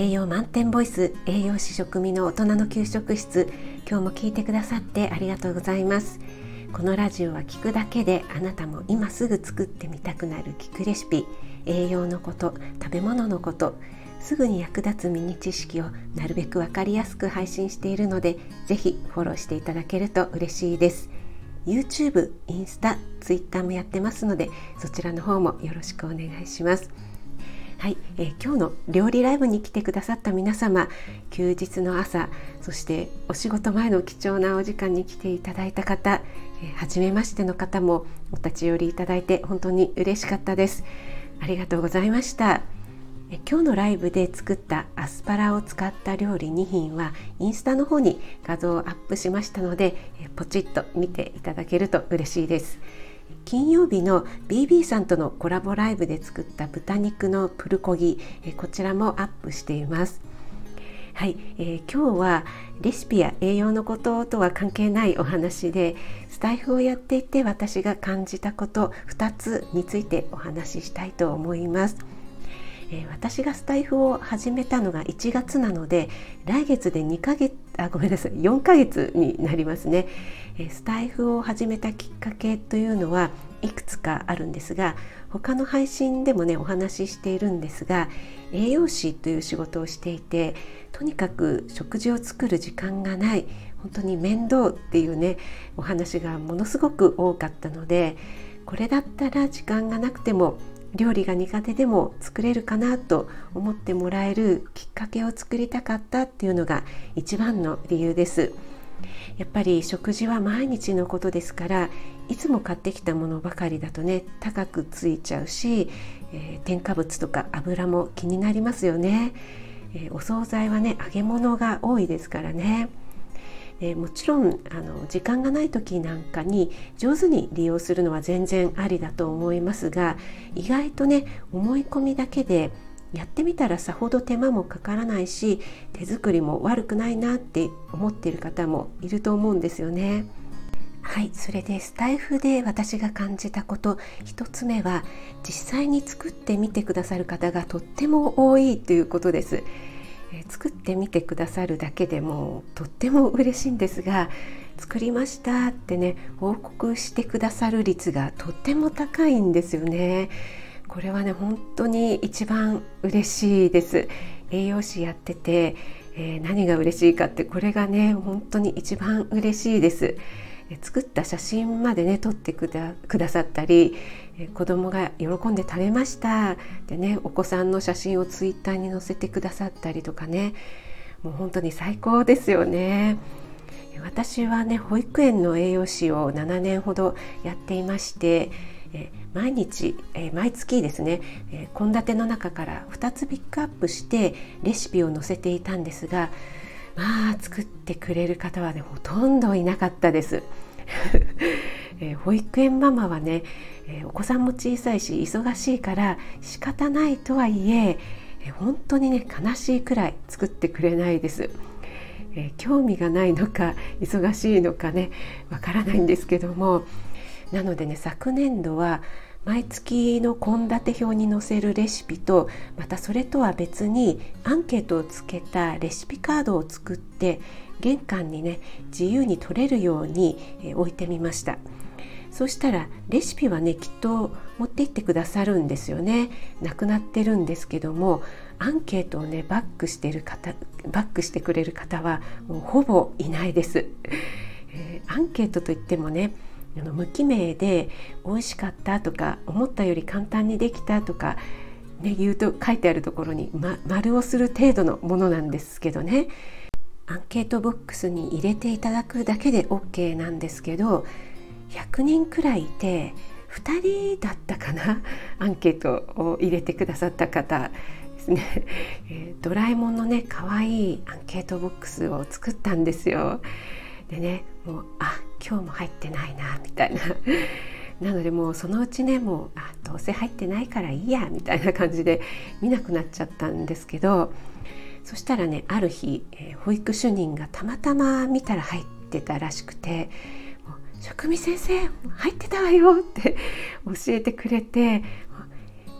栄養満点ボイス栄養士食味の大人の給食室。今日も聞いてくださってありがとうございます。このラジオは聞くだけであなたも今すぐ作ってみたくなる聞くレシピ栄養のこと食べ物のことすぐに役立つミニ知識をなるべく分かりやすく配信しているのでぜひフォローしていただけると嬉しいです。YouTube、インスタ、Twitter もやってますのでそちらの方もよろしくお願いします。はい、えー、今日の料理ライブに来てくださった皆様休日の朝そしてお仕事前の貴重なお時間に来ていただいた方、えー、初めましての方もお立ち寄りいただいて本当に嬉しかったです。ありがとうございました。え今日のライブで作ったアスパラを使った料理2品はインスタの方に画像をアップしましたのでえポチッと見ていただけると嬉しいです。金曜日の BB さんとのコラボライブで作った豚肉のプルコギこちらもアップしていますはい、えー、今日はレシピや栄養のこととは関係ないお話でスタイフをやっていて私が感じたこと2つについてお話ししたいと思います。え、私がスタイフを始めたのが1月なので来月で2ヶ月あごめんなさい4ヶ月になりますね、え、スタイフを始めたきっかけというのはいくつかあるんですが他の配信でもねお話ししているんですが栄養士という仕事をしていてとにかく食事を作る時間がない本当に面倒っていうねお話がものすごく多かったのでこれだったら時間がなくても料理が苦手でも作れるかなと思ってもらえるきっかけを作りたかったっていうのが一番の理由です。やっぱり食事は毎日のことですからいつも買ってきたものばかりだとね高くついちゃうし、えー、添加物とか油も気になりますよね、えー、お惣菜はね揚げ物が多いですからねえー、もちろんあの時間がない時なんかに上手に利用するのは全然ありだと思いますが意外とね思い込みだけでやってみたらさほど手間もかからないし手作りも悪くないなって思っている方もいると思うんですよね。はいそれでスタイフで私が感じたこと1つ目は実際に作ってみてくださる方がとっても多いということです。え作ってみてくださるだけでもとっても嬉しいんですが作りましたってね報告してくださる率がとっても高いんですよね。これはね本当に一番嬉しいです。栄養士やってて、えー、何が嬉しいかってこれがね本当に一番嬉しいです。作った写真までね撮ってくださったり子供が喜んで食べましたでねお子さんの写真をツイッターに載せてくださったりとかねもう本当に最高ですよね。私はね保育園の栄養士を7年ほどやっていまして毎日毎月ですね献立の中から2つピックアップしてレシピを載せていたんですがまあ作ってくれる方はねほとんどいなかったです。えー、保育園ママはね、えー、お子さんも小さいし忙しいから仕方ないとはいええー、本当にね悲しいくらい作ってくれないです。え興味がないのか忙しいのかねわからないんですけどもなのでね昨年度は毎月の献立表に載せるレシピとまたそれとは別にアンケートをつけたレシピカードを作って玄関にね自由に取れるように置いてみました。そしたらレシピはねきっと持って行ってくださるんですよね。なくなってるんですけどもアンケートをねバックしてる方バックしてくれる方はもうほぼいないです、えー、アンケートといってもねあの無記名で美味しかったとか思ったより簡単にできたとかね、言うと書いてあるところに、ま、丸をする程度のものなんですけどねアンケートボックスに入れていただくだけで OK なんですけど100人くらいいて2人だったかな アンケートを入れてくださった方ですね、ドラえもんのね可愛いアンケートボックスを作ったんですよ。でねもうあ今日も入ってないなみたいな。なのでもうそのうちねもうあどうせ入ってないからいいやみたいな感じで見なくなっちゃったんですけどそしたらねある日、えー、保育主任がたまたま見たら入ってたらしくて「職味先生入ってたわよ」って 教えてくれて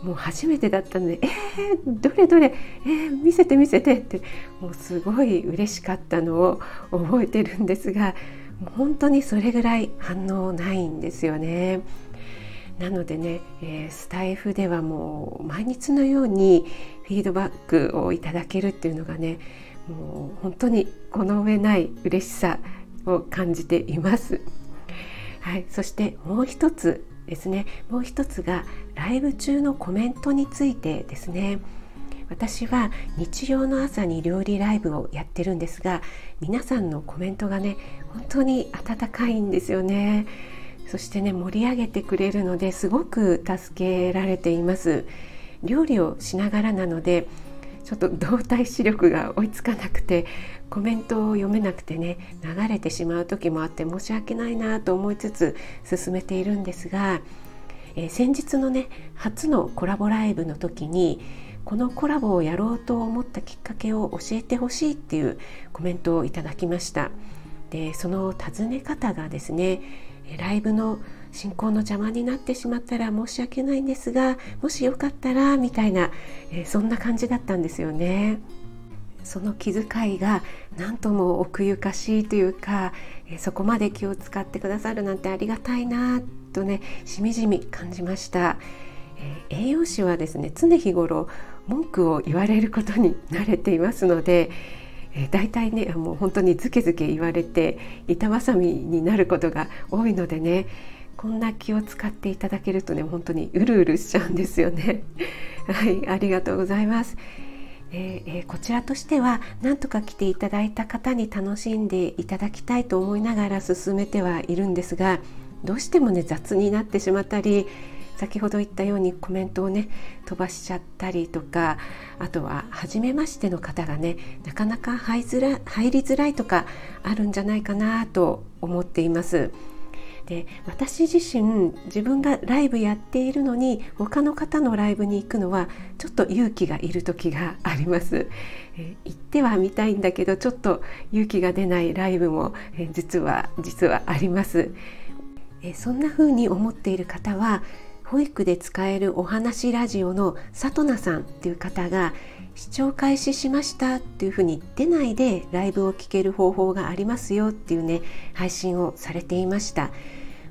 もう初めてだったので「えー、どれどれ、えー、見せて見せて」ってもうすごい嬉しかったのを覚えてるんですが本当にそれぐらい反応ないんですよね。なのでね、えー、スタイフではもう毎日のようにフィードバックをいただけるっていうのがねもう本当にこの上ない嬉しさを感じています。はい、そしてもう一つですねもう一つがライブ中のコメントについてですね私は日曜の朝に料理ライブをやってるんですが皆さんのコメントがね本当に温かいんですよね。そしてね盛り上げてくれるのですごく助けられています。料理をしながらなのでちょっと動体視力が追いつかなくてコメントを読めなくてね流れてしまう時もあって申し訳ないなと思いつつ進めているんですが、えー、先日のね初のコラボライブの時にこのコラボをやろうと思ったきっかけを教えてほしいっていうコメントをいただきましたでその尋ね方がですねライブの進行の邪魔になってしまったら申し訳ないんですがもしよかったらみたいな、え、そんな感じだったんですよね。その気遣いが何とも奥ゆかしいというか、え、そこまで気を使ってくださるなんてありがたいなとねしみじみ感じました。えー、栄養士はですね常日頃文句を言われることに慣れていますので、えー、大体ねもう本当にズケズケ言われて板挟みになることが多いのでねこんな気を使っていただけるとね本当にうるうるしちゃうんですよね。はいありがとうございます。えー、こちらとしては何とか来ていただいた方に楽しんでいただきたいと思いながら進めてはいるんですがどうしてもね雑になってしまったり先ほど言ったようにコメントをね飛ばしちゃったりとかあとは初めましての方がねなかなか入りづら入りづらいとかあるんじゃないかなと思っています。で私自身自分がライブやっているのに他の方のライブに行くのはちょっと勇気がいる時があります、え行ってはみたいんだけどちょっと勇気が出ないライブも、え実は実はあります、えそんな風に思っている方は保育で使えるお話ラジオのさとなさんっていう方が視聴開始しましたっていうふうに出ないでライブを聴ける方法がありますよっていうね配信をされていました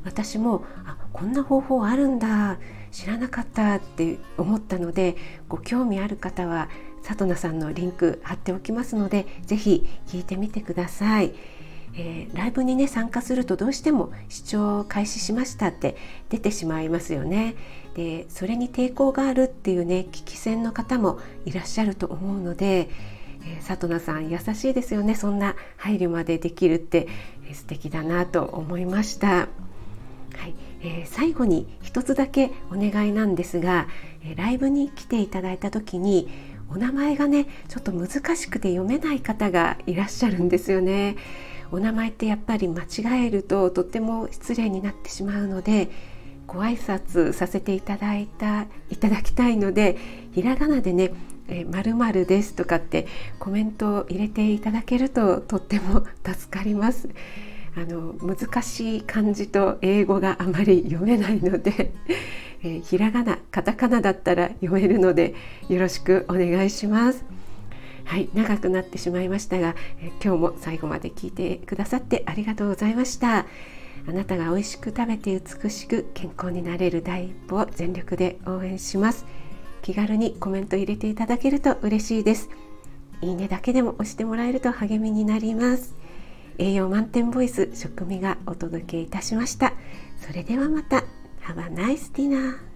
私もあこんな方法あるんだ知らなかったって思ったのでご興味ある方はさとなさんのリンク貼っておきますので是非聞いてみてください。えー、ライブにね参加するとどうしても視聴開始しましたって出てしまいますよね。でそれに抵抗があるっていうね聞き戦の方もいらっしゃると思うので、えー、里奈さん優しいですよねそんな配慮までできるって、えー、素敵だなと思いました。はいえー、最後に一つだけお願いなんですが、えライブに来ていただいた時にお名前がねちょっと難しくて読めない方がいらっしゃるんですよね。お名前ってやっぱり間違えるととっても失礼になってしまうのでご挨拶させていただいたいただきたいのでひらがなでね「まるです」とかってコメントを入れていただけるととっても助かります。あの難しい漢字と英語があまり読めないので、えー、ひらがなカタカナだったら読めるのでよろしくお願いします。はい長くなってしまいましたが、え今日も最後まで聞いてくださってありがとうございました。あなたが美味しく食べて美しく健康になれる第一歩を全力で応援します。気軽にコメント入れていただけると嬉しいです。いいねだけでも押してもらえると励みになります。栄養満点ボイス食味がお届けいたしました。それではまた。Have a nice dinner